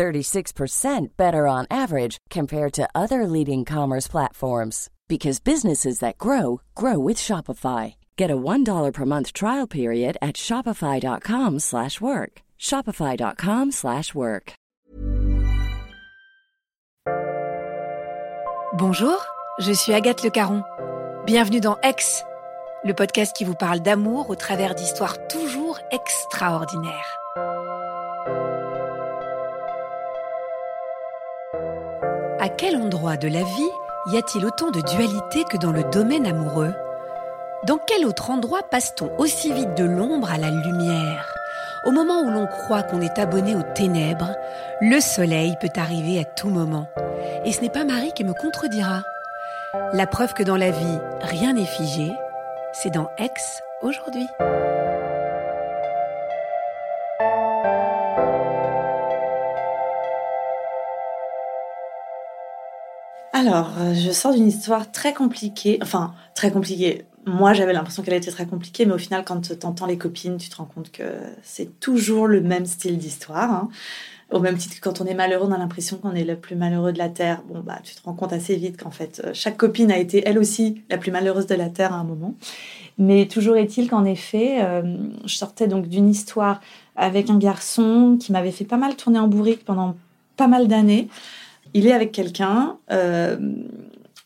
36% better on average compared to other leading commerce platforms because businesses that grow grow with Shopify. Get a $1 per month trial period at shopify.com/work. shopify.com/work. Bonjour, je suis Agathe Le Caron. Bienvenue dans Ex, le podcast qui vous parle d'amour au travers d'histoires toujours extraordinaires. À quel endroit de la vie y a-t-il autant de dualité que dans le domaine amoureux? Dans quel autre endroit passe-t-on aussi vite de l'ombre à la lumière? Au moment où l'on croit qu'on est abonné aux ténèbres, le soleil peut arriver à tout moment. Et ce n'est pas Marie qui me contredira. La preuve que dans la vie, rien n'est figé, c'est dans Aix aujourd'hui. Alors, euh, je sors d'une histoire très compliquée. Enfin, très compliquée. Moi, j'avais l'impression qu'elle était très compliquée, mais au final, quand tu entends les copines, tu te rends compte que c'est toujours le même style d'histoire. hein. Au même titre que quand on est malheureux, on a l'impression qu'on est le plus malheureux de la Terre. Bon, bah, tu te rends compte assez vite qu'en fait, euh, chaque copine a été elle aussi la plus malheureuse de la Terre à un moment. Mais toujours est-il qu'en effet, euh, je sortais donc d'une histoire avec un garçon qui m'avait fait pas mal tourner en bourrique pendant pas mal d'années. Il est avec quelqu'un, euh,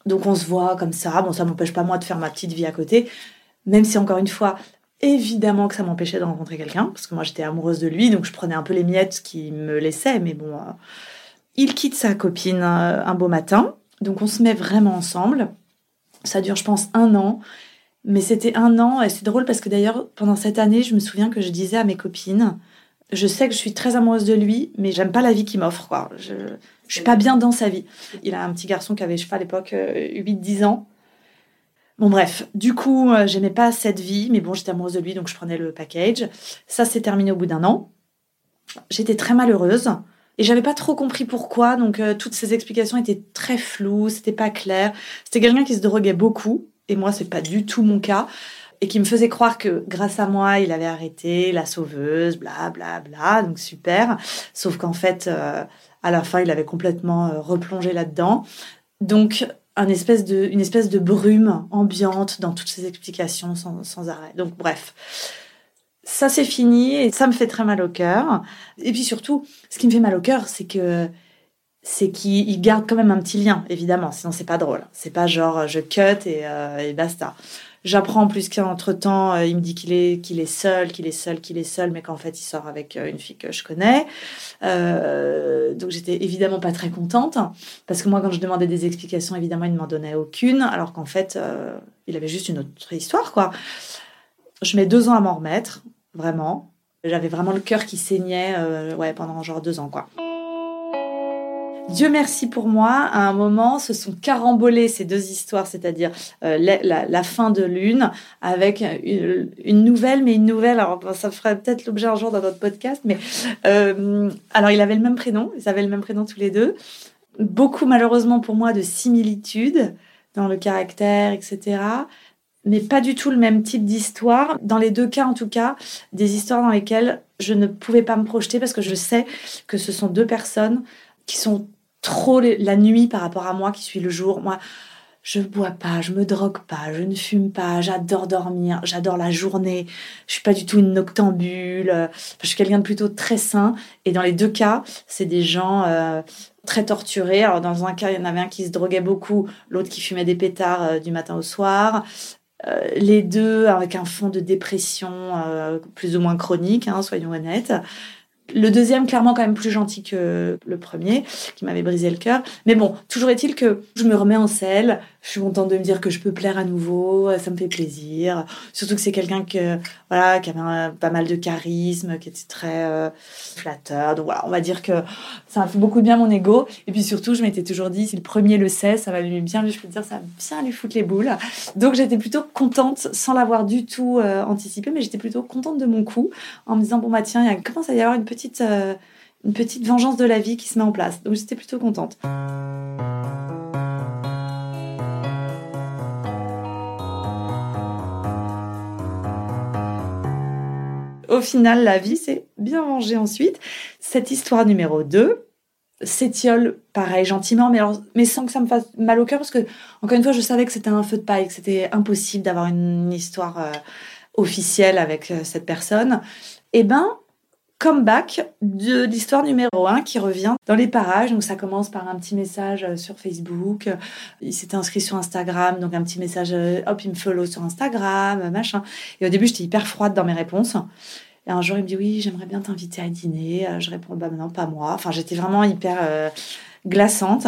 donc on se voit comme ça. Bon, ça m'empêche pas moi de faire ma petite vie à côté, même si encore une fois, évidemment que ça m'empêchait de rencontrer quelqu'un, parce que moi j'étais amoureuse de lui, donc je prenais un peu les miettes qu'il me laissait, mais bon, euh, il quitte sa copine euh, un beau matin, donc on se met vraiment ensemble. Ça dure, je pense, un an. Mais c'était un an, et c'est drôle parce que d'ailleurs, pendant cette année, je me souviens que je disais à mes copines, je sais que je suis très amoureuse de lui, mais j'aime pas la vie qu'il m'offre, quoi. Je, je suis pas bien dans sa vie. Il a un petit garçon qui avait, je sais pas, à l'époque, euh, 8-10 ans. Bon, bref. Du coup, euh, j'aimais pas cette vie, mais bon, j'étais amoureuse de lui, donc je prenais le package. Ça s'est terminé au bout d'un an. J'étais très malheureuse. Et j'avais pas trop compris pourquoi, donc euh, toutes ces explications étaient très floues, c'était pas clair. C'était quelqu'un qui se droguait beaucoup, et moi c'est pas du tout mon cas, et qui me faisait croire que grâce à moi il avait arrêté la sauveuse, bla bla bla, donc super. Sauf qu'en fait, euh, à la fin il avait complètement euh, replongé là-dedans. Donc une espèce de brume ambiante dans toutes ces explications sans, arrêt. Donc bref. Ça c'est fini et ça me fait très mal au cœur. Et puis surtout, ce qui me fait mal au cœur, c'est que c'est qu'il il garde quand même un petit lien, évidemment. Sinon c'est pas drôle. C'est pas genre je cut et, euh, et basta. J'apprends en plus qu'entre temps, euh, il me dit qu'il est qu'il est seul, qu'il est seul, qu'il est seul, mais qu'en fait il sort avec euh, une fille que je connais. Euh, donc j'étais évidemment pas très contente parce que moi quand je demandais des explications, évidemment il ne m'en donnait aucune, alors qu'en fait euh, il avait juste une autre histoire quoi. Je mets deux ans à m'en remettre, vraiment. J'avais vraiment le cœur qui saignait, ouais, pendant genre deux ans, quoi. Dieu merci pour moi, à un moment, se sont carambolées ces deux histoires, c'est-à-dire euh, la, fin de l'une avec une, une nouvelle, mais une nouvelle. Alors, ça ferait peut-être l'objet un jour dans notre podcast, mais euh, alors il avait le même prénom, ils avaient le même prénom tous les deux. Beaucoup, malheureusement pour moi, de similitudes dans le caractère, etc. Mais pas du tout le même type d'histoire. Dans les deux cas, en tout cas, des histoires dans lesquelles je ne pouvais pas me projeter parce que je sais que ce sont deux personnes qui sont trop la nuit par rapport à moi qui suis le jour. Moi, je bois pas, je me drogue pas, je ne fume pas, j'adore dormir, j'adore la journée. Je suis pas du tout une noctambule. euh, Je suis quelqu'un de plutôt très sain. Et dans les deux cas, c'est des gens euh, très torturés. Alors dans un cas, il y en avait un qui se droguait beaucoup, l'autre qui fumait des pétards euh, du matin au soir. Les deux avec un fond de dépression plus ou moins chronique, hein, soyons honnêtes. Le deuxième, clairement, quand même plus gentil que le premier, qui m'avait brisé le cœur. Mais bon, toujours est-il que je me remets en selle. Je suis contente de me dire que je peux plaire à nouveau. Ça me fait plaisir. Surtout que c'est quelqu'un que, voilà, qui avait pas mal de charisme, qui était très euh, flatteur. Donc voilà, on va dire que ça a fait beaucoup de bien mon ego. Et puis surtout, je m'étais toujours dit, si le premier le sait, ça va lui bien, je peux dire, ça va bien lui foutre les boules. Donc j'étais plutôt contente, sans l'avoir du tout euh, anticipé, mais j'étais plutôt contente de mon coup, en me disant, bon bah tiens, il commence à y avoir une petite, euh, une petite vengeance de la vie qui se met en place. Donc j'étais plutôt contente. Au final, la vie s'est bien vengée ensuite. Cette histoire numéro 2 s'étiole pareil gentiment, mais, sans que ça me fasse mal au cœur, parce que, encore une fois, je savais que c'était un feu de paille, que c'était impossible d'avoir une histoire euh, officielle avec euh, cette personne. Eh ben, comeback de l'histoire numéro 1 qui revient dans les parages. Donc ça commence par un petit message euh, sur Facebook. Il s'était inscrit sur Instagram, donc un petit message, hop, il me follow sur Instagram, machin. Et au début, j'étais hyper froide dans mes réponses. Et un jour, il me dit oui, j'aimerais bien t'inviter à dîner. Euh, je réponds bah non, pas moi. Enfin, j'étais vraiment hyper glaçante.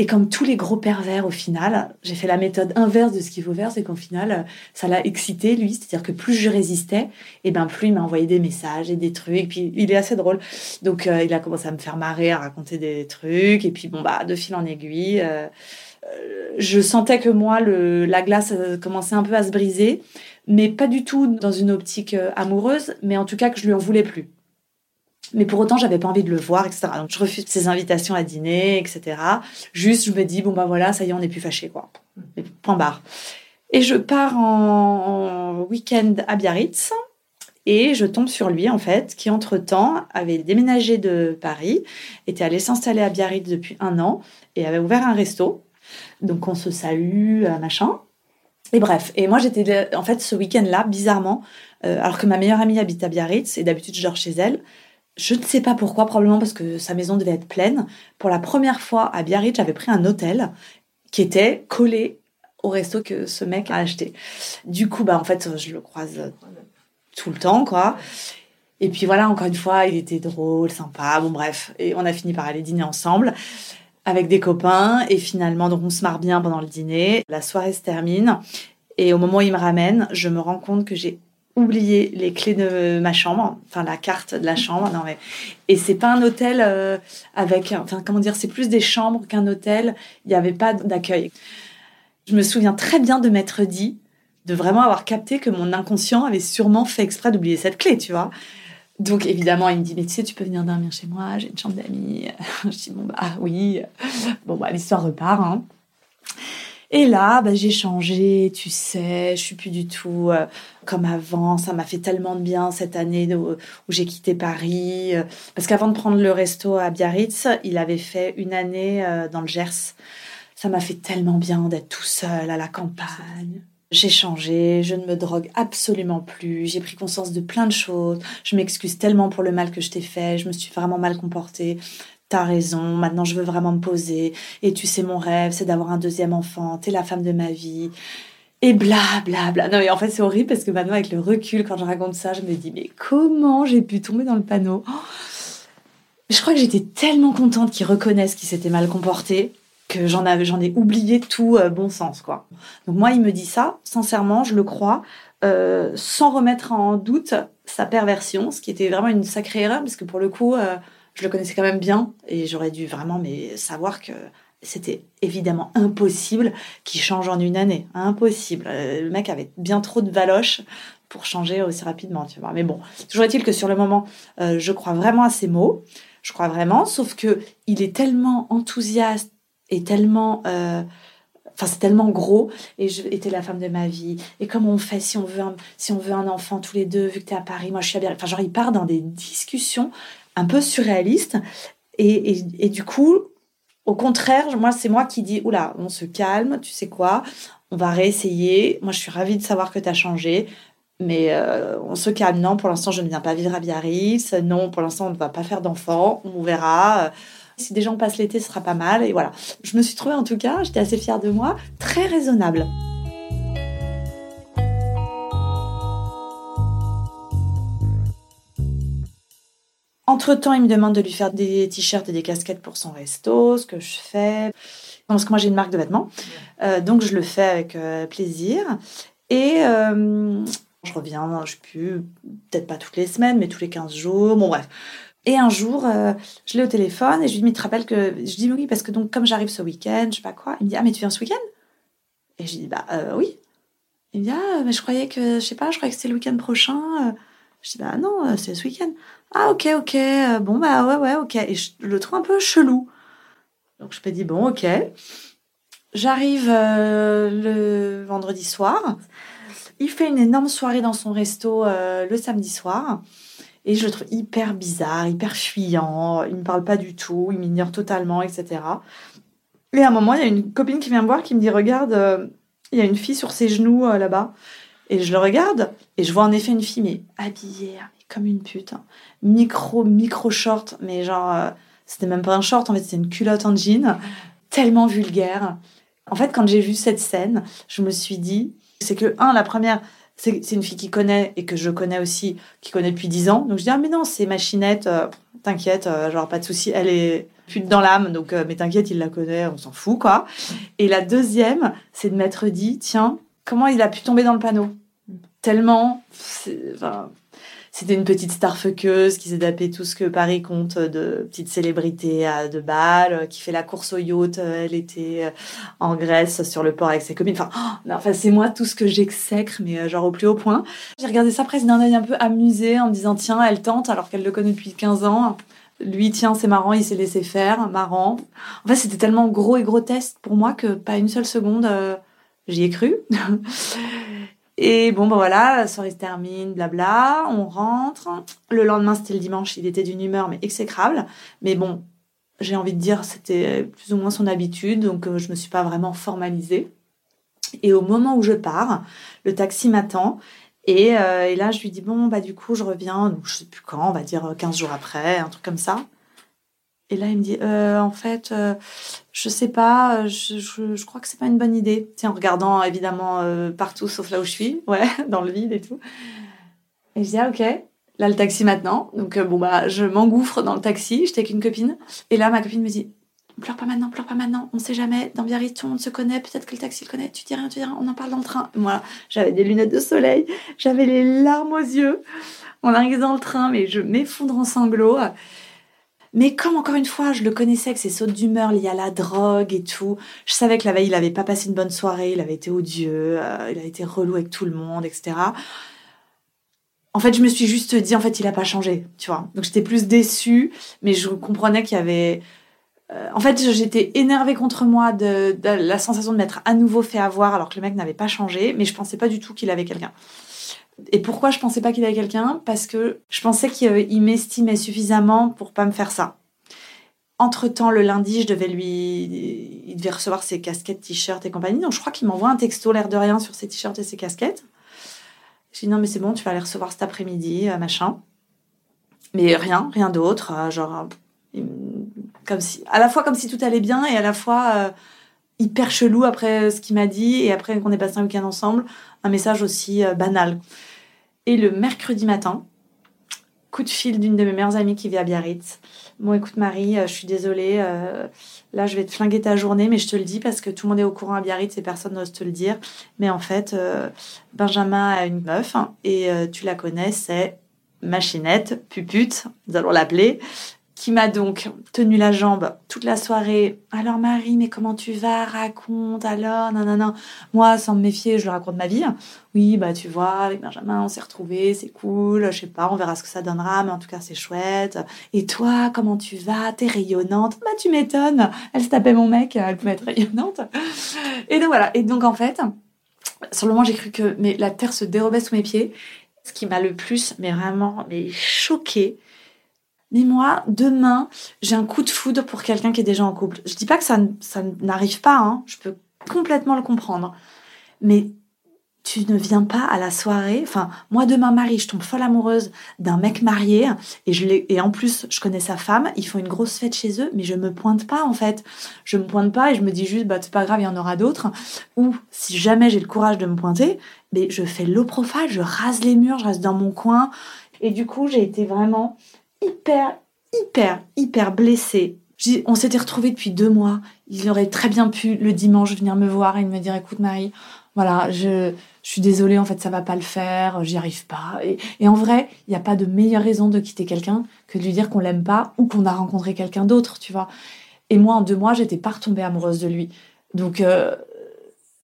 Et comme tous les gros pervers au final, j'ai fait la méthode inverse de ce qu'il faut faire, c'est qu'au final, ça l'a excité lui, c'est-à-dire que plus je résistais, et ben plus il m'a envoyé des messages et des trucs. Puis il est assez drôle, donc euh, il a commencé à me faire marrer, à raconter des trucs. Et puis bon bah de fil en aiguille, euh, euh, je sentais que moi la glace commençait un peu à se briser, mais pas du tout dans une optique amoureuse, mais en tout cas que je lui en voulais plus. Mais pour autant, j'avais pas envie de le voir, etc. Donc, je refuse ses invitations à dîner, etc. Juste, je me dis, bon, bah voilà, ça y est, on n'est plus fâchés, quoi. point barre. Et je pars en, week-end à Biarritz. Et je tombe sur lui, en fait, qui entre-temps avait déménagé de Paris, était allé s'installer à Biarritz depuis un an et avait ouvert un resto. Donc on se salue, euh, machin. Et bref, et moi j'étais en fait ce week-end-là, bizarrement, euh, alors que ma meilleure amie habite à Biarritz et d'habitude je dors chez elle, je ne sais pas pourquoi, probablement parce que sa maison devait être pleine. Pour la première fois à Biarritz, j'avais pris un hôtel qui était collé au resto que ce mec a acheté. Du coup, bah en fait, je le croise tout le temps, quoi. Et puis voilà, encore une fois, il était drôle, sympa, bon bref. Et on a fini par aller dîner ensemble avec des copains. Et finalement, on se marre bien pendant le dîner. La soirée se termine. Et au moment où il me ramène, je me rends compte que j'ai oublié les clés de ma chambre, enfin la carte de la chambre. Non mais et c'est pas un hôtel euh, avec, enfin comment dire, c'est plus des chambres qu'un hôtel. Il n'y avait pas d'accueil. Je me souviens très bien de m'être dit, de vraiment avoir capté que mon inconscient avait sûrement fait exprès d'oublier cette clé, tu vois. Donc évidemment, il me dit mais tu sais, tu peux venir dormir chez moi, j'ai une chambre d'amis. Je dis bon bah oui, bon bah l'histoire repart. Hein. Et là, bah, j'ai changé, tu sais, je suis plus du tout euh, comme avant. Ça m'a fait tellement de bien cette année où, j'ai quitté Paris. Euh, parce qu'avant de prendre le resto à Biarritz, il avait fait une année euh, dans le Gers. Ça m'a fait tellement bien d'être tout seul à la campagne. J'ai changé, je ne me drogue absolument plus, j'ai pris conscience de plein de choses, je m'excuse tellement pour le mal que je t'ai fait, je me suis vraiment mal comportée. T'as raison, maintenant je veux vraiment me poser, et tu sais, mon rêve, c'est d'avoir un deuxième enfant, t'es la femme de ma vie, et bla bla bla. Non, mais en fait, c'est horrible parce que maintenant, avec le recul, quand je raconte ça, je me dis, mais comment j'ai pu tomber dans le panneau? Oh. Je crois que j'étais tellement contente qu'ils reconnaissent qu'ils s'étaient mal comportés que j'en j'en ai oublié tout euh, bon sens, quoi. Donc moi, il me dit ça, sincèrement, je le crois, euh, sans remettre en doute sa perversion, ce qui était vraiment une sacrée erreur, parce que pour le coup, euh, je le connaissais quand même bien et j'aurais dû vraiment mais savoir que c'était évidemment impossible qu'il change en une année. Impossible. Le mec avait bien trop de valoches pour changer aussi rapidement, tu vois. Mais bon, toujours est-il que sur le moment, je crois vraiment à ces mots. Je crois vraiment, sauf que il est tellement enthousiaste et tellement... Euh, enfin, c'est tellement gros. Et je étais la femme de ma vie. Et comment on fait si on veut un, si on veut un enfant tous les deux, vu que tu es à Paris, moi je suis à Berlin. Enfin, genre, il part dans des discussions un peu surréaliste. Et, du coup, au contraire, moi, c'est moi qui dis, oula, on se calme, tu sais quoi, on va réessayer. Moi, je suis ravie de savoir que tu as changé. Mais euh, on se calme. Non, pour l'instant, je ne viens pas vivre à Biarritz. Non, pour l'instant, on ne va pas faire d'enfants. On verra. Si des gens passent l'été, ce sera pas mal. Et voilà. Je me suis trouvée, en tout cas, j'étais assez fière de moi, très raisonnable. Entre-temps, il me demande de lui faire des t-shirts et des casquettes pour son resto, ce que je fais. Parce que moi, j'ai une marque de vêtements. Euh, donc, je le fais avec euh, plaisir. Et euh, je reviens, je plus, peut-être pas toutes les semaines, mais tous les 15 jours. Bon, bref. Et un jour, je l'ai au téléphone et je lui dis, mais tu te rappelles que. Je dis oui, parce que donc, comme j'arrive ce week-end, je sais pas quoi, il me dit, ah, mais tu viens ce week-end? Et je dis, bah oui. Il me dit, ah, mais je croyais que, je sais pas, je croyais que c'était le week-end prochain. Je dis, bah non, c'est ce week-end. Ah, ok, ok, bon, bah ouais, ouais, ok. Et je le trouve un peu chelou. Donc je me dis, bon, ok. J'arrive euh, le vendredi soir. Il fait une énorme soirée dans son resto euh, le samedi soir. Et je le trouve hyper bizarre, hyper fuyant. Il ne me parle pas du tout, il m'ignore totalement, etc. Et à un moment, il y a une copine qui vient me voir qui me dit Regarde, euh, il y a une fille sur ses genoux là-bas. Et je le regarde et je vois en effet une fille, mais habillée comme une pute. Hein. Micro, micro short, mais genre c'était même pas un short, en fait, c'était une culotte en jean, tellement vulgaire. En fait, quand j'ai vu cette scène, je me suis dit, c'est que, un, la première, c'est une fille qui connaît et que je connais aussi, qui connaît depuis 10 ans. Donc je dis, ah, mais non, c'est machinette, euh, t'inquiète, euh, genre pas de souci, elle est pute dans l'âme, donc, euh, mais t'inquiète, il la connaît, on s'en fout, quoi. Et la deuxième, c'est de m'être dit, tiens, comment il a pu tomber dans le panneau? Tellement, enfin, c'était une petite star fuqueuse qui s'est tapé tout ce que Paris compte de petites célébrités de Bâle, qui fait la course au yacht. Elle était euh, en Grèce sur le port avec ses copines. Enfin, oh, enfin c'est moi tout ce que j'exècre, mais euh, genre au plus haut point. J'ai regardé ça presque d'un œil un peu amusé en me disant tiens, elle tente alors qu'elle le connaît depuis 15 ans. Lui, tiens, c'est marrant, il s'est laissé faire, marrant. En fait, c'était tellement gros et grotesque pour moi que pas une seule seconde, euh, j'y ai cru. Et bon, ben voilà, la soirée se termine, blabla, on rentre. Le lendemain, c'était le dimanche, il était d'une humeur, mais exécrable. Mais bon, j'ai envie de dire, c'était plus ou moins son habitude, donc euh, je me suis pas vraiment formalisée. Et au moment où je pars, le taxi m'attend. Et, euh, et, là, je lui dis, bon, bah du coup, je reviens, donc je sais plus quand, on va dire 15 jours après, un truc comme ça. Et là, il me dit, euh, en fait, euh, je sais pas, je, je, crois que c'est pas une bonne idée. Tiens, en regardant évidemment euh, partout sauf là où je suis, ouais, dans le vide et tout. Et je dis, ah, ok. Là, le taxi maintenant. Donc, bon, bah, je m'engouffre dans le taxi, j'étais avec une copine. Et là, ma copine me dit, pleure pas maintenant, pleure pas maintenant, on sait jamais. Dans Biarritz, monde se connaît, peut-être que le taxi le connaît. Tu dis rien, tu dis rien, on en parle dans le train. Moi, j'avais des lunettes de soleil, j'avais les larmes aux yeux. On arrive dans le train, mais je m'effondre en sanglots. Mais comme encore une fois, je le connaissais avec ses sautes d'humeur liées à la drogue et tout, je savais que la veille, il avait pas passé une bonne soirée, il avait été odieux, euh, il a été relou avec tout le monde, etc. En fait, je me suis juste dit, en fait, il a pas changé, tu vois. Donc j'étais plus déçue, mais je comprenais qu'il y avait... Euh, en fait, j'étais énervée contre moi de, de la sensation de m'être à nouveau fait avoir alors que le mec n'avait pas changé, mais je pensais pas du tout qu'il avait quelqu'un. Et pourquoi je pensais pas qu'il avait quelqu'un? Parce que je pensais qu'il m'estimait suffisamment pour pas me faire ça. Entre-temps, le lundi, je devais lui... Il devait recevoir ses casquettes, t-shirts et compagnie. Donc je crois qu'il m'envoie un texto, l'air de rien, sur ses t-shirts et ses casquettes. Je dis non, mais c'est bon, tu vas les recevoir cet après-midi, euh, machin. Mais rien, rien d'autre. Euh, genre, comme si... À la fois comme si tout allait bien et à la fois... Euh, hyper chelou après ce qu'il m'a dit et après qu'on ait passé un week-end ensemble, un message aussi banal. Et le mercredi matin, coup de fil d'une de mes meilleures amies qui vit à Biarritz. Bon, écoute Marie, euh, je suis désolée, euh, là je vais te flinguer ta journée, mais je te le dis parce que tout le monde est au courant à Biarritz et personne n'ose te le dire. Mais en fait, euh, Benjamin a une meuf hein, et tu la connais, c'est Machinette, Pupute, nous allons l'appeler qui m'a donc tenu la jambe toute la soirée. Alors Marie, mais comment tu vas? Raconte alors, non, non, non. Moi, sans me méfier, je lui raconte ma vie. Oui, bah tu vois, avec Benjamin, on s'est retrouvés, c'est cool, je sais pas, on verra ce que ça donnera, mais en tout cas, c'est chouette. Et toi, comment tu vas? T'es rayonnante? Bah tu m'étonnes. Elle se tapait mon mec, elle pouvait être rayonnante. Et donc voilà. Et donc en fait, sur le moment, j'ai cru que mais la terre se dérobait sous mes pieds. Ce qui m'a le plus, mais vraiment, mais choqué, mais moi, demain, j'ai un coup de foudre pour quelqu'un qui est déjà en couple. Je dis pas que ça, ça n'arrive pas, hein. je peux complètement le comprendre. Mais tu ne viens pas à la soirée. Enfin, moi, demain, Marie, je tombe folle amoureuse d'un mec marié et, en plus, je connais sa femme. Ils font une grosse fête chez eux, mais je me pointe pas, en fait. Je me pointe pas et je me dis juste, bah, c'est pas grave, il y en aura d'autres. Ou si jamais j'ai le courage de me pointer, mais je fais l'eau profile, je rase les murs, je reste dans mon coin. Et du coup, j'ai été vraiment hyper, hyper, hyper blessée. On s'était retrouvés depuis deux mois. Il aurait très bien pu le dimanche venir me voir et me dire écoute Marie, voilà, je, je suis désolée, en fait, ça va pas le faire, j'y arrive pas. Et, en vrai, il n'y a pas de meilleure raison de quitter quelqu'un que de lui dire qu'on l'aime pas ou qu'on a rencontré quelqu'un d'autre, tu vois. Et moi, en deux mois, j'étais pas retombée amoureuse de lui. Donc, euh,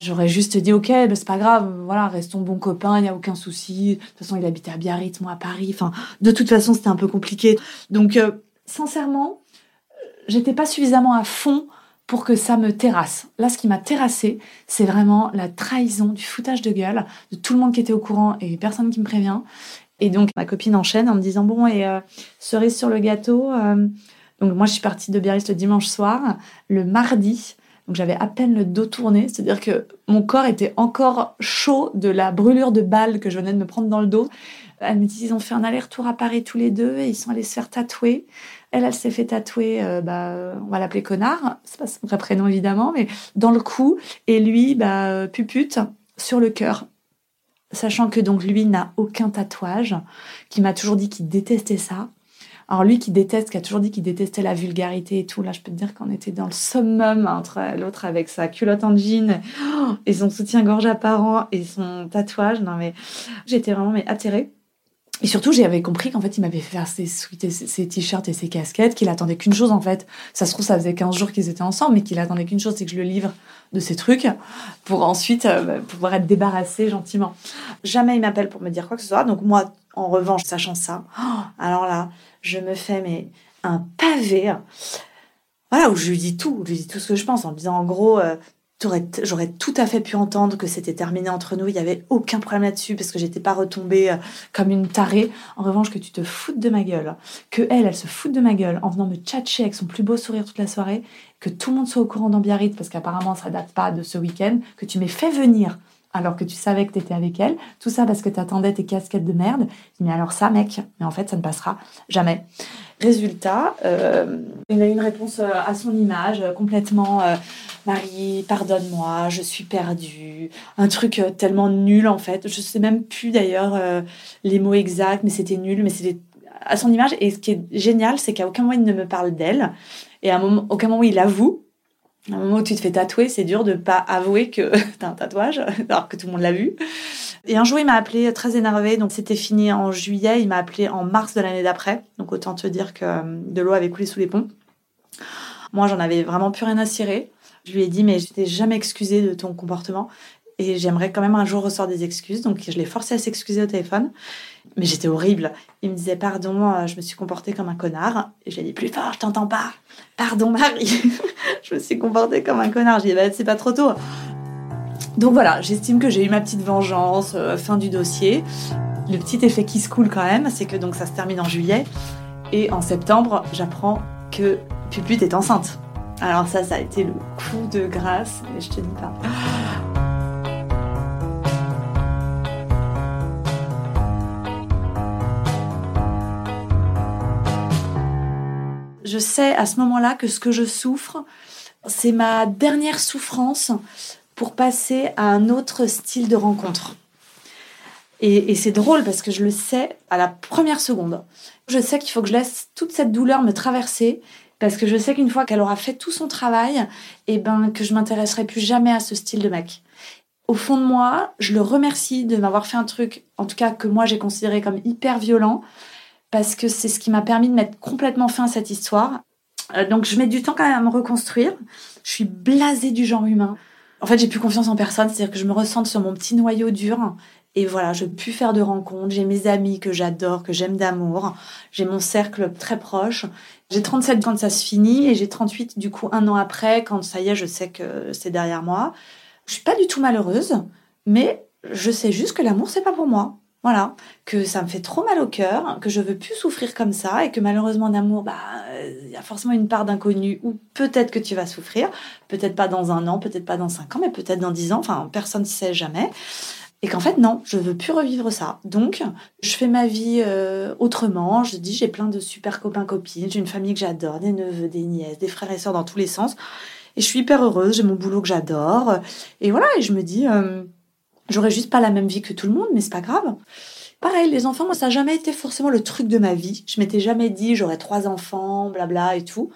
j'aurais juste dit, ok, ben, c'est pas grave, voilà, restons bons copains, il n'y a aucun souci. De toute façon, il habitait à Biarritz, moi à Paris. Enfin, de toute façon, c'était un peu compliqué. Donc, euh, sincèrement, j'étais pas suffisamment à fond pour que ça me terrasse. Là, ce qui m'a terrassé, c'est vraiment la trahison, du foutage de gueule de tout le monde qui était au courant et personne qui me prévient. Et donc, ma copine enchaîne en me disant Bon, et euh, cerise sur le gâteau. Euh, donc, moi, je suis partie de Biarritz le dimanche soir. Le mardi, donc j'avais à peine le dos tourné, c'est-à-dire que mon corps était encore chaud de la brûlure de balle que je venais de me prendre dans le dos. Elle me dit Ils ont fait un aller-retour à Paris tous les deux et ils sont allés se faire tatouer. Elle, elle s'est fait tatouer, euh, bah, on va l'appeler connard, c'est pas son vrai prénom évidemment, mais dans le cou, et lui, bah, euh, pupute sur le cœur. Sachant que donc lui n'a aucun tatouage, qui m'a toujours dit qu'il détestait ça. Alors lui qui déteste, qui a toujours dit qu'il détestait la vulgarité et tout, là je peux te dire qu'on était dans le summum entre l'autre avec sa culotte en jean et son soutien-gorge apparent et son tatouage. Non mais j'étais vraiment mais atterrée. Et surtout, j'avais compris qu'en fait, il m'avait fait faire ses, t-shirts et ses casquettes, qu'il attendait qu'une chose, en fait. Ça se trouve, ça faisait 15 jours qu'ils étaient ensemble, mais qu'il attendait qu'une chose, c'est que je le livre de ces trucs pour ensuite euh, bah, pouvoir être débarrassé gentiment. Jamais il m'appelle pour me dire quoi que ce soit. Donc moi, en revanche, sachant ça, alors là, je me fais un pavé. Voilà, où je lui dis tout, je lui dis tout ce que je pense en disant en gros, euh, j'aurais tout à fait pu entendre que c'était terminé entre nous. Il n'y avait aucun problème là-dessus parce que j'étais pas retombée euh, comme une tarée. En revanche, que tu te foutes de ma gueule, que elle, elle se foute de ma gueule en venant me tchatcher avec son plus beau sourire toute la soirée, que tout le monde soit au courant dans parce qu'apparemment ça date pas de ce week-end, que tu m'aies fait venir alors que tu savais que tu étais avec elle. Tout ça parce que tu attendais tes casquettes de merde. Mais alors ça, mec, mais en fait, ça ne passera jamais. Résultat, euh, il a eu une réponse euh, à son image, complètement Marie, pardonne-moi, je suis perdue. Un truc euh, tellement nul en fait. Je sais même plus d'ailleurs euh, les mots exacts, mais c'était nul, mais c'était à son image. Et ce qui est génial, c'est qu'à aucun moment il ne me parle d'elle. Et à un aucun moment il avoue. Un moment où tu te fais tatouer, c'est dur de pas avouer que t'as un tatouage, alors que tout le monde l'a vu. Et un jour, il m'a appelé très énervé. Donc, c'était fini en juillet. Il m'a appelé en mars de l'année d'après. Donc, autant te dire que euh, de l'eau avait coulé sous les ponts. Moi, j'en avais vraiment plus rien à cirer. Je lui ai dit, mais je t'ai jamais excusé de ton comportement et j'aimerais quand même un jour ressortir des excuses. Donc je l'ai forcé à s'excuser au téléphone. Mais j'étais horrible. Il me disait, pardon, euh, je me suis comportée comme un connard. Et je lui ai dit, plus fort, je t'entends pas. Pardon, Marie. je me suis comportée comme un connard. Je lui ai dit, bah, c'est pas trop tôt. Donc voilà, j'estime que j'ai eu ma petite vengeance, euh, fin du dossier. Le petit effet qui se coule quand même, c'est que donc ça se termine en juillet. Et en septembre, j'apprends que Pupute est enceinte. Alors ça, ça a été le coup de grâce, mais je te dis pas. Je sais à ce moment-là que ce que je souffre, c'est ma dernière souffrance pour passer à un autre style de rencontre. Et, c'est drôle parce que je le sais à la première seconde. Je sais qu'il faut que je laisse toute cette douleur me traverser parce que je sais qu'une fois qu'elle aura fait tout son travail, eh ben, que je m'intéresserai plus jamais à ce style de mec. Au fond de moi, je le remercie de m'avoir fait un truc, en tout cas que moi j'ai considéré comme hyper violent, parce que c'est ce qui m'a permis de mettre complètement fin à cette histoire. Euh, donc je mets du temps quand même à me reconstruire. Je suis blasée du genre humain. En fait, j'ai plus confiance en personne, c'est-à-dire que je me ressente sur mon petit noyau dur et voilà, je peux faire de rencontres. J'ai mes amis que j'adore, que j'aime d'amour. J'ai mon cercle très proche. J'ai 37 quand ça se finit et j'ai 38 du coup un an après quand ça y est, je sais que c'est derrière moi. Je suis pas du tout malheureuse, mais je sais juste que l'amour c'est pas pour moi. Voilà, que ça me fait trop mal au cœur, que je veux plus souffrir comme ça et que malheureusement d'amour, bah, il y a forcément une part d'inconnu où peut-être que tu vas souffrir, peut-être pas dans un an, peut-être pas dans cinq ans, mais peut-être dans dix ans. Enfin, personne ne sait jamais. Et qu'en fait, non, je veux plus revivre ça. Donc, je fais ma vie euh, autrement. Je dis, j'ai plein de super copains, copines. J'ai une famille que j'adore, des neveux, des nièces, des frères et sœurs dans tous les sens. Et je suis hyper heureuse. J'ai mon boulot que j'adore. Et voilà, et je me dis, euh, j'aurais juste pas la même vie que tout le monde, mais c'est pas grave. Pareil, les enfants, moi, ça n'a jamais été forcément le truc de ma vie. Je m'étais jamais dit j'aurais trois enfants, blabla et tout.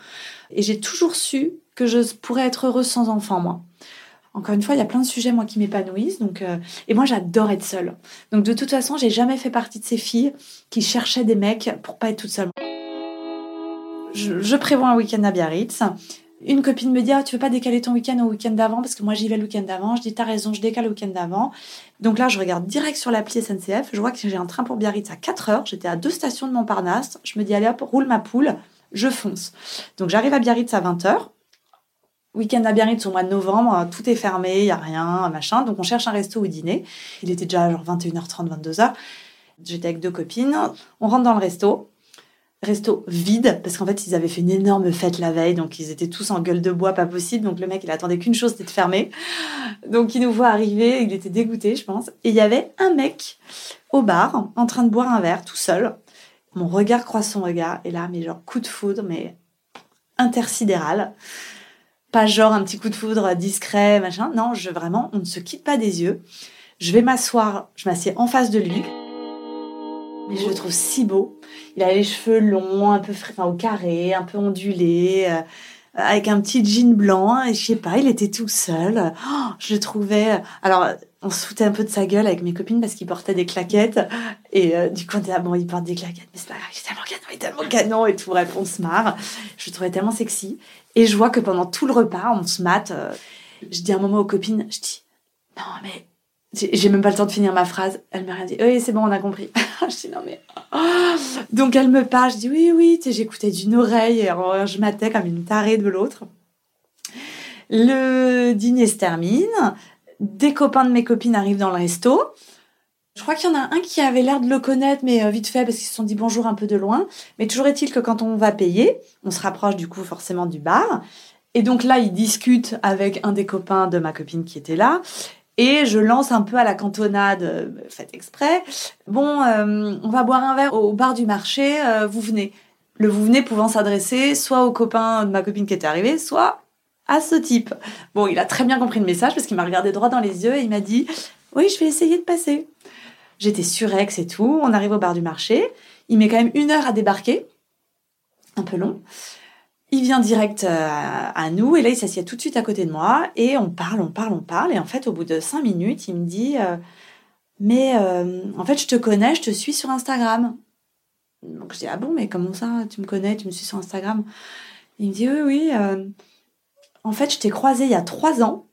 Et j'ai toujours su que je pourrais être heureuse sans enfants, moi. Encore une fois, il y a plein de sujets moi qui m'épanouissent, donc euh, et moi j'adore être seule. Donc de toute façon, j'ai jamais fait partie de ces filles qui cherchaient des mecs pour pas être toute seule. Je, je prévois un week-end à Biarritz. Une copine me dit ah, tu veux pas décaler ton week-end au week-end d'avant? Parce que moi j'y vais le week-end d'avant. Je dis t'as raison, je décale le week-end d'avant. Donc là je regarde direct sur l'appli SNCF, je vois que j'ai un train pour Biarritz à 4 heures. J'étais à deux stations de Montparnasse. Je me dis allez hop roule ma poule, je fonce. Donc j'arrive à Biarritz à 20 heures. Week-end à Biarritz au mois de novembre, tout est fermé, il y a rien, machin. Donc on cherche un resto ou dîner. Il était déjà genre 21h30, 22h. J'étais avec deux copines. On rentre dans le resto resto vide parce qu'en fait ils avaient fait une énorme fête la veille donc ils étaient tous en gueule de bois pas possible. Donc le mec il attendait qu'une chose c'était de fermer. Donc il nous voit arriver il était dégoûté je pense. Et il y avait un mec au bar en train de boire un verre tout seul. Mon regard croise son regard et là mais genre coup de foudre mais intersidéral. Pas genre un petit coup de foudre discret machin. Non je vraiment on ne se quitte pas des yeux. Je vais m'asseoir je m'assieds en face de lui je le trouve si beau. Il a les cheveux longs, un peu enfin, au carré, un peu ondulés, euh, avec un petit jean blanc. Et je sais pas, il était tout seul. Oh, je le trouvais. Alors, on se foutait un peu de sa gueule avec mes copines parce qu'il portait des claquettes. Et euh, du coup, on était bon, il porte des claquettes, mais c'est pas grave, il est tellement canon, il est tellement canon et tout. Bref, on se marre. Je le trouvais tellement sexy. Et je vois que pendant tout le repas, on se mate. Euh, je dis un moment aux copines, je dis non mais j'ai même pas le temps de finir ma phrase. Elle m'a rien dit. Oui, c'est bon, on a compris. je dis non mais. Donc elle me parle. Je dis oui, oui. J'écoutais d'une oreille et je matais comme une tarée de l'autre. Le dîner se termine. Des copains de mes copines arrivent dans le resto. Je crois qu'il y en a un qui avait l'air de le connaître, mais euh, vite fait, parce qu'ils se sont dit bonjour un peu de loin. Mais toujours est-il que quand on va payer, on se rapproche du coup forcément du bar. Et donc là, il discute avec un des copains de ma copine qui était là. Et je lance un peu à la cantonade, euh, faites exprès. Bon, euh, on va boire un verre au bar du marché, euh, vous venez. Le vous venez pouvant s'adresser soit au copain de ma copine qui était arrivé, soit à ce type. Bon, il a très bien compris le message parce qu'il m'a regardé droit dans les yeux et il m'a dit Oui, je vais essayer de passer. J'étais surex et tout. On arrive au bar du marché. Il met quand même une heure à débarquer. Un peu long. Il vient direct euh, à nous et là il s'assied tout de suite à côté de moi et on parle, on parle, on parle et en fait au bout de cinq minutes il me dit euh, mais euh, en fait je te connais, je te suis sur Instagram. Donc je dis ah bon mais comment ça tu me connais, tu me suis sur Instagram? Il me dit oui oui en fait je t'ai croisé il y a trois ans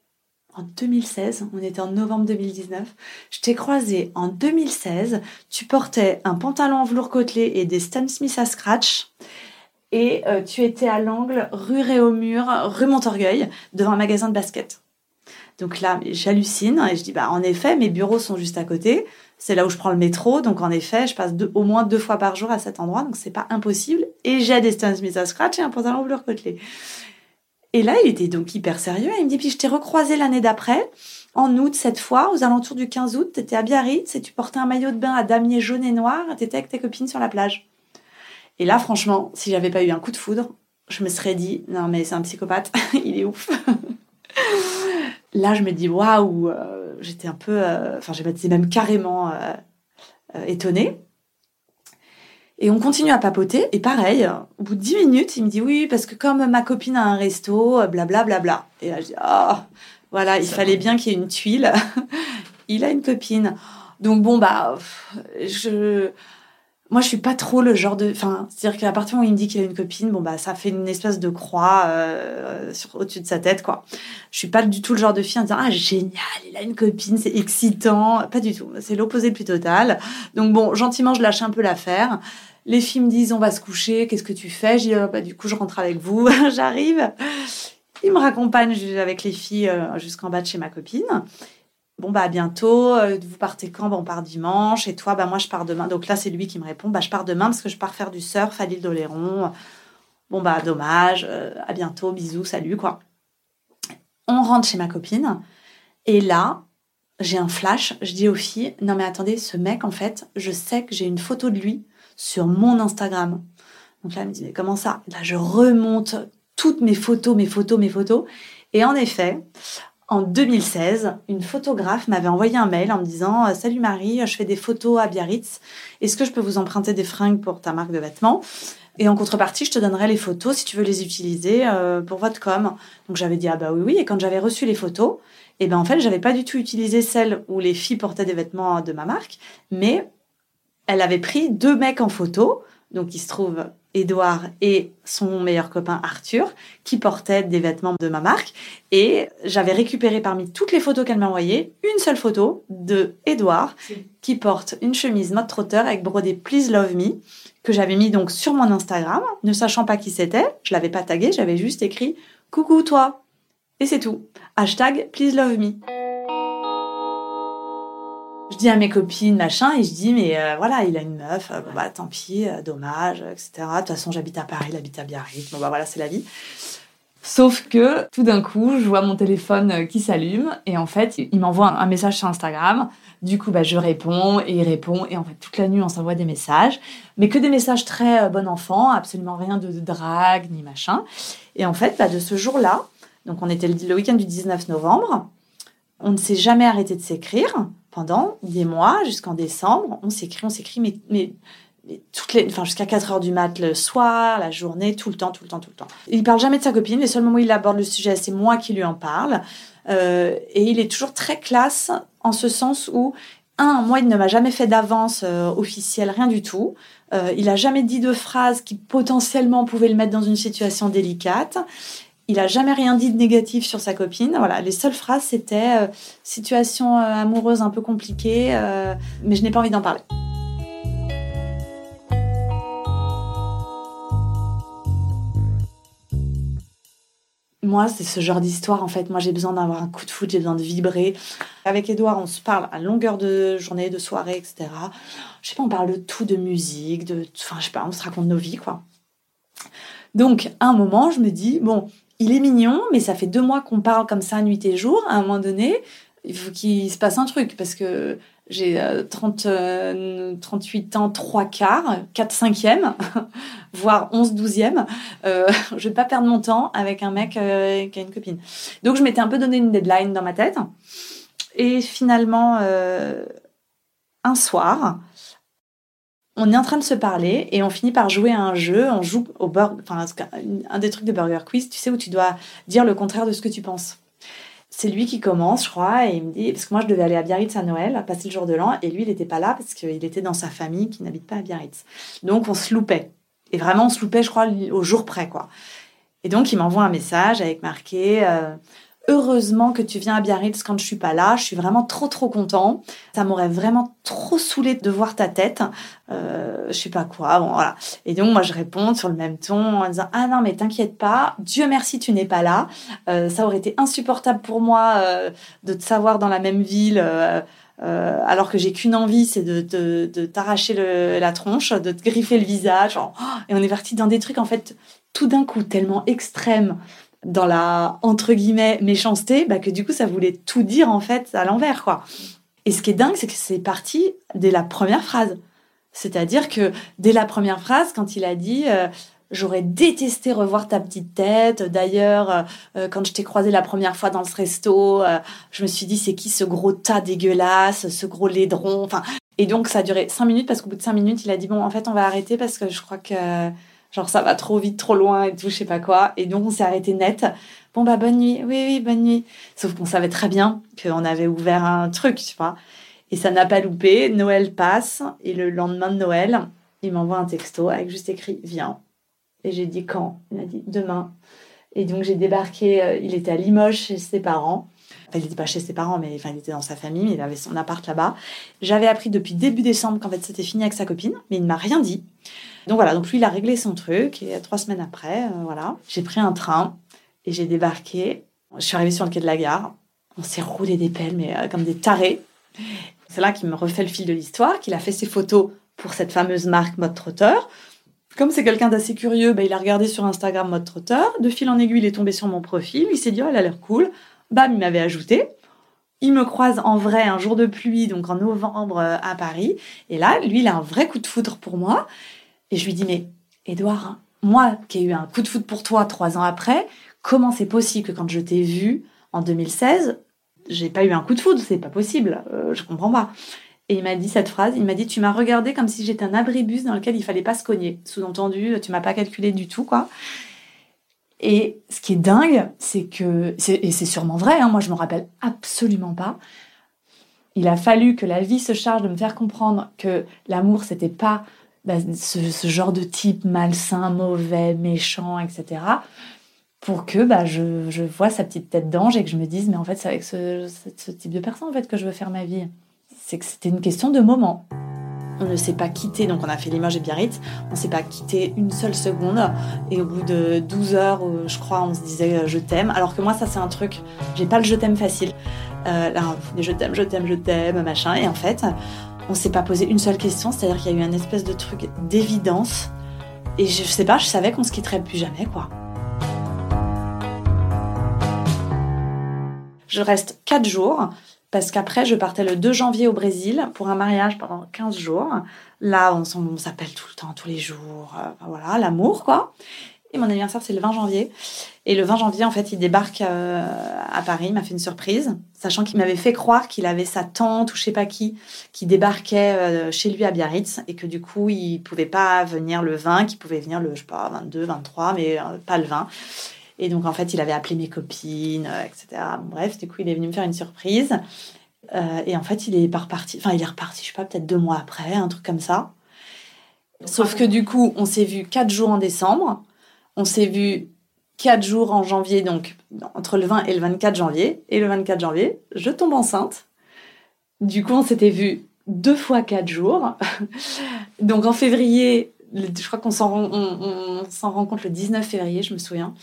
en 2016, on était en novembre 2019. Je t'ai croisé en 2016. Tu portais un pantalon en velours côtelé et des Stan Smith à scratch et euh, tu étais à l'angle rue Réaumur, rue Montorgueil, devant un magasin de basket. Donc là, j'hallucine et je dis bah en effet, mes bureaux sont juste à côté. C'est là où je prends le métro, donc en effet, je passe au moins deux fois par jour à cet endroit, donc c'est pas impossible. Et j'ai des Stan Smith à scratch et un pantalon bleu côtelé. Et là, il était donc hyper sérieux. Et il me dit puis je t'ai recroisé l'année d'après, en août cette fois, aux alentours du 15 août, t'étais à Biarritz et tu portais un maillot de bain à damier jaune et noir. T'étais avec tes copines sur la plage. Et là, franchement, si j'avais pas eu un coup de foudre, je me serais dit, non, mais c'est un psychopathe, il est ouf. là, je me dis, waouh, euh, j'étais un peu, euh, enfin, j'étais même carrément euh, étonnée. Et on continue à papoter, et pareil, au bout de 10 minutes, il me dit, oui, parce que comme ma copine a un resto, blablabla. Bla, bla. Et là, je dis, oh, voilà, il fallait bien qu'il y ait une tuile. il a une copine. Donc bon, bah, je moi, je suis pas trop le genre de. Enfin, c'est-à-dire qu'à partir du moment où il me dit qu'il a une copine, bon, bah, ça fait une espèce de croix euh, au-dessus de sa tête, quoi. Je suis pas du tout le genre de fille en disant Ah, génial, il a une copine, c'est excitant. Pas du tout. C'est l'opposé plus total. Donc, bon, gentiment, je lâche un peu l'affaire. Les filles me disent On va se coucher, qu'est-ce que tu fais? Je dis oh, bah, Du coup, je rentre avec vous, j'arrive. Il me raccompagne avec les filles euh, jusqu'en bas de chez ma copine bon bah à bientôt, euh, vous partez quand? Bah, On part dimanche. Et toi, bah moi je pars demain. Donc là c'est lui qui me répond, bah je pars demain parce que je pars faire du surf à l'île d'Oléron. Bon bah dommage, euh, à bientôt, bisous, salut quoi. On rentre chez ma copine et là j'ai un flash. Je dis aux filles, non mais attendez, ce mec en fait, je sais que j'ai une photo de lui sur mon Instagram. Donc là elle me dit mais comment ça? Là je remonte toutes mes photos, mes photos, mes photos. Et en effet, en 2016, une photographe m'avait envoyé un mail en me disant Salut Marie, je fais des photos à Biarritz. Est-ce que je peux vous emprunter des fringues pour ta marque de vêtements? Et en contrepartie, je te donnerai les photos si tu veux les utiliser pour votre com. Donc j'avais dit Ah bah oui, oui. Et quand j'avais reçu les photos, et eh ben en fait, j'avais pas du tout utilisé celles où les filles portaient des vêtements de ma marque, mais elle avait pris deux mecs en photo. Donc il se trouve Edouard et son meilleur copain Arthur, qui portaient des vêtements de ma marque. Et j'avais récupéré parmi toutes les photos qu'elle m'a envoyées, une seule photo de Edouard, qui porte une chemise mode trotteur avec brodé Please Love Me, que j'avais mis donc sur mon Instagram, ne sachant pas qui c'était. Je l'avais pas tagué, j'avais juste écrit Coucou toi. Et c'est tout. Hashtag Please Love Me je dis à mes copines, machin, et je dis, mais euh, voilà, il a une meuf, euh, bon bah tant pis, euh, dommage, etc. De toute façon, j'habite à Paris, il habite à Biarritz, bon bah voilà, c'est la vie. Sauf que tout d'un coup, je vois mon téléphone qui s'allume, et en fait, il m'envoie un message sur Instagram. Du coup, bah, je réponds, et il répond, et en fait, toute la nuit, on s'envoie des messages, mais que des messages très bon enfant, absolument rien de, drague, ni machin. Et en fait, bah, de ce jour-là, donc on était le week-end du 19 novembre, on ne s'est jamais arrêté de s'écrire pendant des mois, jusqu'en décembre. On s'écrit, on s'écrit, mais, mais, toutes les, enfin, jusqu'à 4 heures du mat le soir, la journée, tout le temps, tout le temps, tout le temps. Il parle jamais de sa copine. Les seuls moments où il aborde le sujet, c'est moi qui lui en parle. Euh, et il est toujours très classe en ce sens où, un, moi, il ne m'a jamais fait d'avance euh, officielle, rien du tout. Euh, il a jamais dit de phrase qui potentiellement pouvait le mettre dans une situation délicate. Il a jamais rien dit de négatif sur sa copine. Voilà, les seules phrases c'était euh, situation euh, amoureuse un peu compliquée, euh, mais je n'ai pas envie d'en parler. Moi, c'est ce genre d'histoire en fait. Moi, j'ai besoin d'avoir un coup de foot, j'ai besoin de vibrer. Avec Edouard, on se parle à longueur de journée, de soirée, etc. Je sais pas, on parle de tout, de musique, de, enfin, je sais pas, on se raconte nos vies, quoi. Donc, à un moment, je me dis, bon, il est mignon, mais ça fait deux mois qu'on parle comme ça nuit et jour. À un moment donné, il faut qu'il se passe un truc parce que j'ai 30, euh, 38 euh, ans, 3 quarts, 4 cinquièmes, voire 11 douzièmes. Euh, je vais pas perdre mon temps avec un mec euh, qui a une copine. Donc je m'étais un peu donné une deadline dans ma tête. Et finalement, un soir, on est en train de se parler et on finit par jouer à un jeu. On joue au burger, enfin, un des trucs de Burger Quiz, tu sais, où tu dois dire le contraire de ce que tu penses. C'est lui qui commence, je crois, et il me dit, parce que moi je devais aller à Biarritz à Noël, passer le jour de l'an, et lui il n'était pas là parce qu'il était dans sa famille qui n'habite pas à Biarritz. Donc on se loupait. Et vraiment on se loupait, je crois, au jour près, quoi. Et donc il m'envoie un message avec marqué euh, heureusement que tu viens à Biarritz quand je suis pas là. Je suis vraiment trop trop content. Ça m'aurait vraiment trop saoulé de voir ta tête. Euh, je sais pas quoi. Bon voilà. Et donc moi je réponds sur le même ton en disant ah non mais t'inquiète pas. Dieu merci tu n'es pas là. Euh, ça aurait été insupportable pour moi euh, de te savoir dans la même ville. Euh, euh, alors que j'ai qu'une envie, c'est de, de, de t'arracher la tronche, de te griffer le visage. et on est parti dans des trucs en fait tout d'un coup tellement extrêmes dans la entre guillemets méchanceté, bah, que du coup ça voulait tout dire en fait à l'envers quoi. Et ce qui est dingue, c'est que c'est parti dès la première phrase. C'est-à-dire que dès la première phrase, quand il a dit euh, J'aurais détesté revoir ta petite tête. D'ailleurs, euh, euh, quand je t'ai croisé la première fois dans ce resto, je me suis dit c'est qui ce gros tas dégueulasse, ce gros laidron. Enfin, et donc ça a duré cinq minutes parce qu'au bout de cinq minutes, il a dit bon en fait on va arrêter parce que je crois que genre ça va trop vite, trop loin et tout, je sais pas quoi. Et donc on s'est arrêté net. Bon bah bonne nuit, oui oui bonne nuit. Sauf qu'on savait très bien qu'on avait ouvert un truc, tu vois. Et ça n'a pas loupé. Noël passe et le lendemain de Noël, il m'envoie un texto avec juste écrit viens. Et j'ai dit quand? Il m'a dit demain. Et donc j'ai débarqué. Euh, il était à Limoges chez ses parents. Enfin, il n'était pas chez ses parents, mais enfin, il était dans sa famille, mais il avait son appart là-bas. J'avais appris depuis début décembre qu'en fait c'était fini avec sa copine, mais il ne m'a rien dit. Donc voilà, donc lui, il a réglé son truc et trois semaines après, euh, voilà, j'ai pris un train et j'ai débarqué. Je suis arrivée sur le quai de la gare. On s'est roulé des pelles, mais euh, comme des tarés. C'est là qu'il me refait le fil de l'histoire, qu'il a fait ses photos pour cette fameuse marque Mode Trotteur. Comme c'est quelqu'un d'assez curieux, bah, il a regardé sur Instagram Mode Trotteur. De fil en aiguille, il est tombé sur mon profil. Il s'est dit, oh, elle a l'air cool. Bam, il m'avait ajouté. Il me croise en vrai un jour de pluie, donc en novembre euh, à Paris. Et là, lui, il a un vrai coup de foudre pour moi. Et je lui dis, mais Edouard, moi qui ai eu un coup de foot pour toi trois ans après, comment c'est possible que quand je t'ai vu en 2016, j'ai pas eu un coup de foudre, c'est pas possible, euh, je comprends pas. Et il m'a dit cette phrase, il m'a dit tu m'as regardé comme si j'étais un abribus dans lequel il fallait pas se cogner. Sous-entendu, tu m'as pas calculé du tout quoi. Et ce qui est dingue, c'est que et c'est sûrement vrai, hein, moi je me rappelle absolument pas. Il a fallu que la vie se charge de me faire comprendre que l'amour c'était pas bah, ce, genre de type malsain, mauvais, méchant, etc. Pour que bah, je, je vois sa petite tête d'ange et que je me dise mais en fait c'est avec ce, type de personne en fait que je veux faire ma vie c'est que c'était une question de moment. On ne s'est pas quitté, donc on a fait Limoges et Biarritz, on ne s'est pas quitté une seule seconde. Et au bout de 12 heures, je crois, on se disait euh, je t'aime. Alors que moi, ça, c'est un truc, j'ai pas le je t'aime facile. Euh, là, je t'aime, je t'aime, je t'aime, machin. Et en fait, on s'est pas posé une seule question, c'est-à-dire qu'il y a eu un espèce de truc d'évidence. Et je sais pas, je savais qu'on se quitterait plus jamais, quoi. Je reste 4 jours parce qu'après, je partais le 2 janvier au Brésil pour un mariage pendant 15 jours. Là, on, s'appelle tout le temps, tous les jours. Euh, voilà, l'amour, quoi. Et mon anniversaire, c'est le 20 janvier. Et le 20 janvier, en fait, il débarque euh, à Paris, il m'a fait une surprise, sachant qu'il m'avait fait croire qu'il avait sa tante ou je sais pas qui qui débarquait euh, chez lui à Biarritz et que du coup, il pouvait pas venir le 20, qu'il pouvait venir le, je sais pas, 22, 23, mais pas le 20. Et donc, en fait, il avait appelé mes copines, euh, etc. Bref, du coup, il est venu me faire une surprise. Euh, et en fait, il est reparti. Enfin, il est reparti, je sais pas, peut-être deux mois après, un truc comme ça. Sauf que du coup, on s'est vu quatre jours en décembre. On s'est vu quatre jours en janvier, donc entre le 20 et le 24 janvier. Et le 24 janvier, je tombe enceinte. Du coup, on s'était vu deux fois quatre jours. donc en février, je crois qu'on s'en rend compte le 19 février, je me souviens.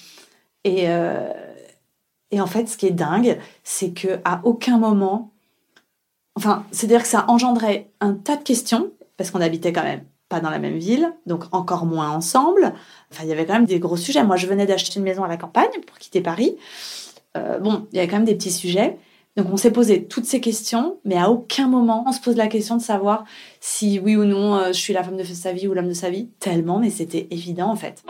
Et, euh, et en fait, ce qui est dingue, c'est que à aucun moment, enfin, c'est-à-dire que ça engendrait un tas de questions parce qu'on habitait quand même pas dans la même ville, donc encore moins ensemble. Enfin, il y avait quand même des gros sujets. Moi, je venais d'acheter une maison à la campagne pour quitter Paris. Euh, bon, il y avait quand même des petits sujets. Donc on s'est posé toutes ces questions, mais à aucun moment on se pose la question de savoir si oui ou non euh, je suis la femme de sa vie ou l'homme de sa vie. Tellement, mais c'était évident en fait.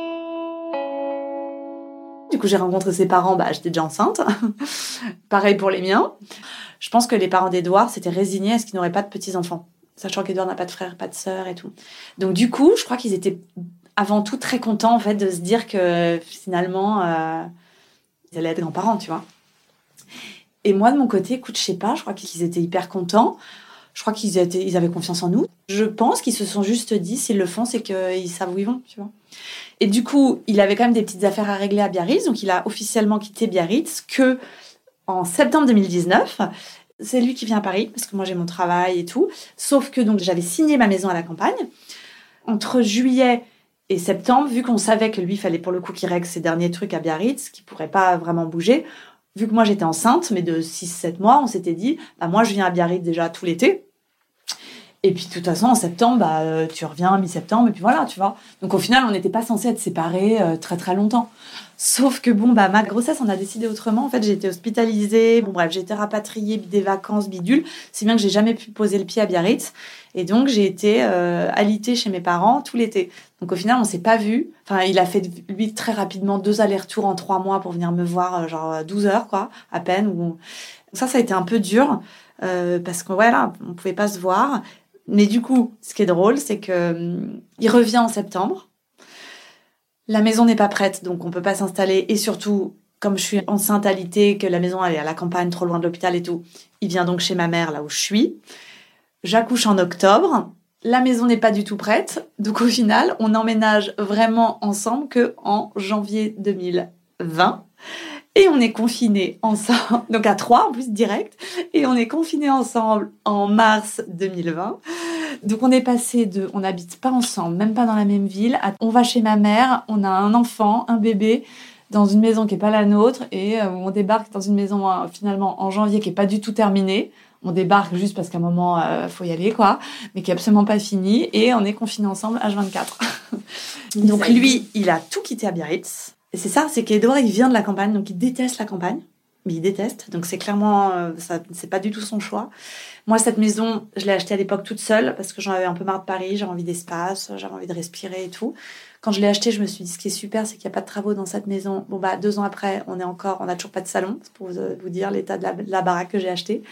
Du coup, j'ai rencontré ses parents, bah, j'étais déjà enceinte. Pareil pour les miens. Je pense que les parents d'Edouard s'étaient résignés à ce qu'ils n'auraient pas de petits-enfants, sachant qu'Edouard n'a pas de frère, pas de sœur et tout. Donc, du coup, je crois qu'ils étaient avant tout très contents, en fait, de se dire que finalement, euh, ils allaient être grands-parents, tu vois. Et moi, de mon côté, écoute, je sais pas, je crois qu'ils étaient hyper contents. Je crois qu'ils ils avaient confiance en nous. Je pense qu'ils se sont juste dit, s'ils le font, c'est qu'ils savent où ils vont, tu vois. Et du coup, il avait quand même des petites affaires à régler à Biarritz, donc il a officiellement quitté Biarritz que en septembre 2019. C'est lui qui vient à Paris parce que moi j'ai mon travail et tout. Sauf que donc j'avais signé ma maison à la campagne. Entre juillet et septembre, vu qu'on savait que lui fallait pour le coup qu'il règle ses derniers trucs à Biarritz, qu'il pourrait pas vraiment bouger, vu que moi j'étais enceinte, mais de 6-7 mois, on s'était dit, bah moi je viens à Biarritz déjà tout l'été. Et puis, de toute façon, en septembre, bah, euh, tu reviens mi-septembre, et puis voilà, tu vois. Donc, au final, on n'était pas censé être séparés euh, très, très longtemps. Sauf que, bon, bah, ma grossesse, on a décidé autrement. En fait, j'ai été hospitalisée. Bon, bref, j'ai été rapatriée, des vacances, bidule. C'est bien que j'ai jamais pu poser le pied à Biarritz. Et donc, j'ai été euh, alitée chez mes parents tout l'été. Donc, au final, on s'est pas vu. Enfin, il a fait, lui, très rapidement, deux allers-retours en trois mois pour venir me voir, genre 12 heures, quoi, à peine. Donc, ça, ça a été un peu dur. parce que voilà, on pouvait pas se voir. Mais du coup, ce qui est drôle, c'est que hum, il revient en septembre. La maison n'est pas prête, donc on peut pas s'installer. Et surtout, comme je suis enceinte alitée, que la maison est à la campagne, trop loin de l'hôpital et tout, il vient donc chez ma mère, là où je suis. J'accouche en octobre. La maison n'est pas du tout prête. Donc au final, on emménage vraiment ensemble que en janvier 2020. Et on est confinés ensemble, donc à trois en plus direct, et on est confinés ensemble en mars 2020. Donc on est passé de, on n'habite pas ensemble, même pas dans la même ville, à, on va chez ma mère, on a un enfant, un bébé, dans une maison qui est pas la nôtre, et euh, on débarque dans une maison euh, finalement en janvier qui est pas du tout terminée. On débarque juste parce qu'à un moment euh, faut y aller quoi, mais qui est absolument pas fini, et on est confinés ensemble H24. Donc lui, il a tout quitté à Biarritz et c'est ça, c'est qu'Edouard, il vient de la campagne, donc il déteste la campagne. Mais il déteste, donc c'est clairement, euh, ça, c'est pas du tout son choix. Moi, cette maison, je l'ai achetée à l'époque toute seule parce que j'en avais un peu marre de Paris, j'avais envie d'espace, j'avais envie de respirer et tout. Quand je l'ai acheté, je me suis dit ce qui est super, c'est qu'il n'y a pas de travaux dans cette maison. Bon bah deux ans après, on est encore, on n'a toujours pas de salon, pour vous, dire l'état de la, baraque que j'ai achetée.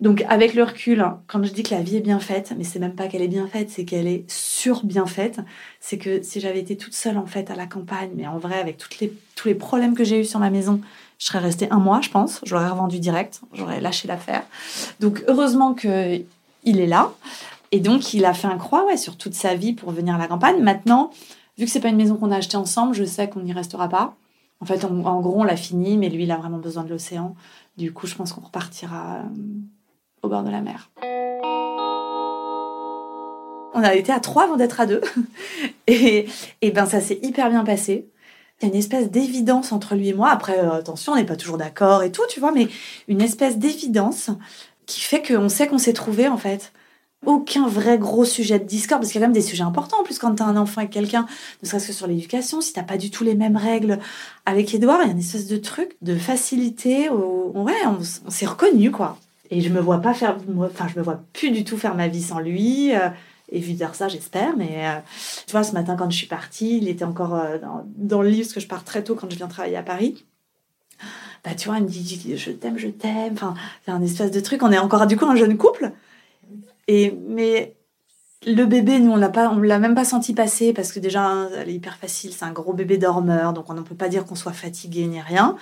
Donc avec le recul, quand je dis que la vie est bien faite, mais c'est même pas qu'elle est bien faite, c'est qu'elle est sur bien faite. C'est que si j'avais été toute seule en fait à la campagne, mais en vrai avec toutes les, tous les problèmes que j'ai eu sur ma maison, je serais restée un mois, je pense. J'aurais revendu direct, j'aurais lâché l'affaire. Donc heureusement que il est là. Et donc, il a fait un croix sur toute sa vie pour venir à la campagne. Maintenant, vu que c'est pas une maison qu'on a achetée ensemble, je sais qu'on n'y restera pas. En fait, en gros, on l'a fini, mais lui, il a vraiment besoin de l'océan. Du coup, je pense qu'on repartira euh, au bord de la mer. On a été à trois avant d'être à deux. et, ben, ça s'est hyper bien passé. Il y a une espèce d'évidence entre lui et moi. Après, euh, attention, on n'est pas toujours d'accord et tout, tu vois, mais une espèce d'évidence qui fait qu'on sait qu'on s'est trouvé, en fait aucun vrai gros sujet de discorde, parce qu'il y a quand même des sujets importants en plus quand tu as un enfant avec quelqu'un, ne serait-ce que sur l'éducation, si t'as pas du tout les mêmes règles avec Edouard, il y a une espèce de truc de facilité, ouais, on, s'est reconnu quoi. Et je me vois pas faire, enfin je me vois plus du tout faire ma vie sans lui. Euh, et vu dire ça, j'espère. Mais euh, tu vois, ce matin, quand je suis partie, il était encore euh, dans, le livre, parce que je pars très tôt quand je viens travailler à Paris. Bah, tu vois, il me dit Je t'aime, je t'aime. Enfin, c'est un espèce de truc. On est encore, du coup, un jeune couple. Et, mais le bébé, nous, on l'a pas, on l'a même pas senti passer parce que déjà, elle est hyper facile. C'est un gros bébé dormeur, donc on ne peut pas dire qu'on soit fatigué ni rien.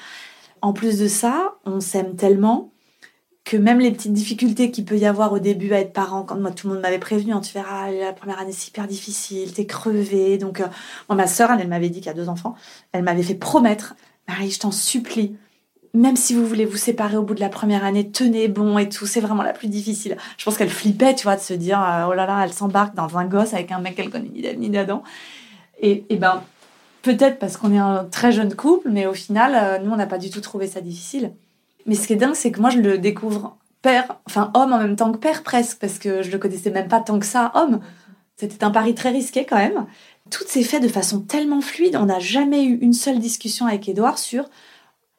En plus de ça, on s'aime tellement que même les petites difficultés qu'il peut y avoir au début à être parent, quand moi tout le monde m'avait prévenu, hein, tu verras, la première année c'est hyper difficile, t'es crevé. Donc, euh, moi, ma sœur, elle, m'avait dit qu'il y a deux enfants, elle m'avait fait promettre, Marie, je t'en supplie, même si vous voulez vous séparer au bout de la première année, tenez bon et tout, c'est vraiment la plus difficile. Je pense qu'elle flippait, tu vois, de se dire, euh, oh là là, elle s'embarque dans un gosse avec un mec qu'elle connaît ni d'elle ni d'Adam. Et, et ben, peut-être parce qu'on est un très jeune couple, mais au final, euh, nous, on n'a pas du tout trouvé ça difficile. Mais ce qui est dingue, c'est que moi, je le découvre père, enfin homme en même temps que père presque, parce que je le connaissais même pas tant que ça, homme. C'était un pari très risqué quand même. Tout s'est fait de façon tellement fluide. On n'a jamais eu une seule discussion avec Edouard sur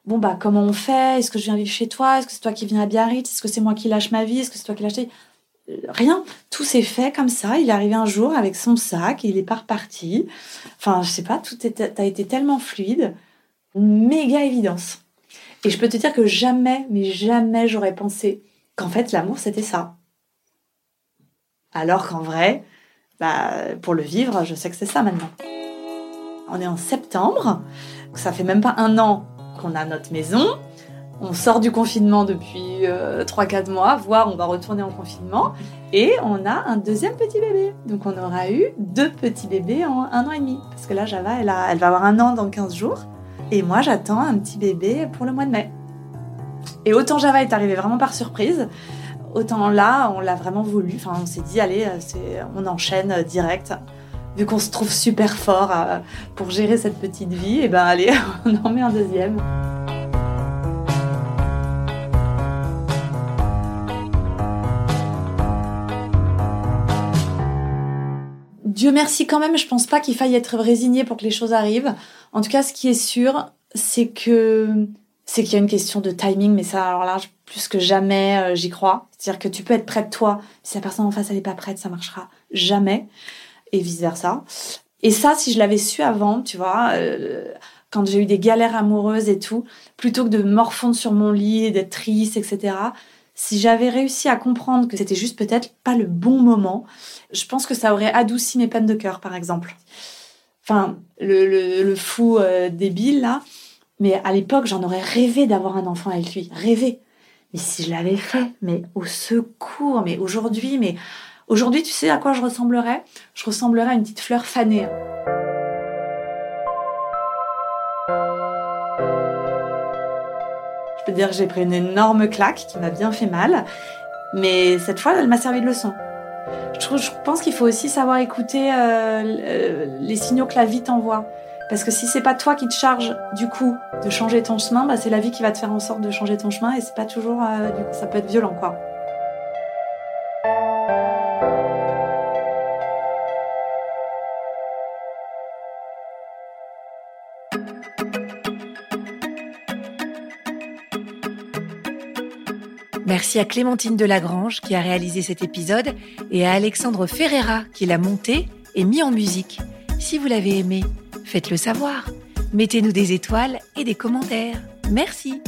bon bah comment on fait? Est-ce que je viens vivre chez toi? Est-ce que c'est toi qui viens à Biarritz? Est-ce que c'est moi qui lâche ma vie? Est-ce que c'est toi qui lâche Rien, tout s'est fait comme ça. Il est arrivé un jour avec son sac et il est pas reparti. Enfin, je sais pas, tout a été tellement fluide, méga évidence. Et je peux te dire que jamais, mais jamais j'aurais pensé qu'en fait l'amour c'était ça. Alors qu'en vrai, bah, pour le vivre, je sais que c'est ça maintenant. On est en septembre, ça fait même pas un an qu'on a notre maison. On sort du confinement depuis 3-4 euh, mois, voire on va retourner en confinement. Et on a un deuxième petit bébé. Donc on aura eu deux petits bébés en un an et demi. Parce que là, Java, elle, elle va avoir un an dans 15 jours. Et moi, j'attends un petit bébé pour le mois de mai. Et autant Java est arrivé vraiment par surprise, autant là, on l'a vraiment voulu. Enfin, on s'est dit, allez, euh, on enchaîne euh, direct vu qu'on se trouve super fort euh, pour gérer cette petite vie, et eh ben allez, on en met un deuxième. Merci quand même, je pense pas qu'il faille être résigné pour que les choses arrivent. En tout cas, ce qui est sûr, c'est que c'est qu'il y a une question de timing, mais ça, alors là, plus que jamais, euh, j'y crois. C'est-à-dire que tu peux être prête toi, si la personne en face elle est pas prête, ça marchera jamais et vice-versa. Et ça, si je l'avais su avant, tu vois, euh, quand j'ai eu des galères amoureuses et tout, plutôt que de morfondre sur mon lit d'être triste, etc., si j'avais réussi à comprendre que c'était juste peut-être pas le bon moment, je pense que ça aurait adouci mes peines de cœur, par exemple. Enfin, le, fou euh, débile, là. Mais à l'époque, j'en aurais rêvé d'avoir un enfant avec lui. Rêvé. Mais si je l'avais fait, mais au secours, mais aujourd'hui, mais Aujourd'hui, tu sais à quoi je ressemblerais? Je ressemblerais à une petite fleur fanée. Peux dire que j'ai pris une énorme claque qui m'a bien fait mal, mais cette fois, elle m'a servi de leçon. Je, pense qu'il faut aussi savoir écouter euh, les signaux que la vie t'envoie. Parce que si c'est pas toi qui te charge du coup de changer ton chemin, bah, c'est la vie qui va te faire en sorte de changer ton chemin et c'est pas toujours, euh, ça peut être violent quoi. Merci à Clémentine Delagrange qui a réalisé cet épisode et à Alexandre Ferreira qui l'a monté et mis en musique. Si vous l'avez aimé, faites-le savoir. Mettez-nous des étoiles et des commentaires. Merci.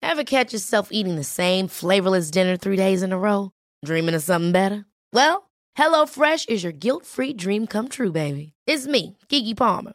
Ever catch yourself eating the same flavorless dinner three days in a row? Dreaming of something better? Well, HelloFresh is your guilt-free dream come true, baby. It's me, Kiki Palmer.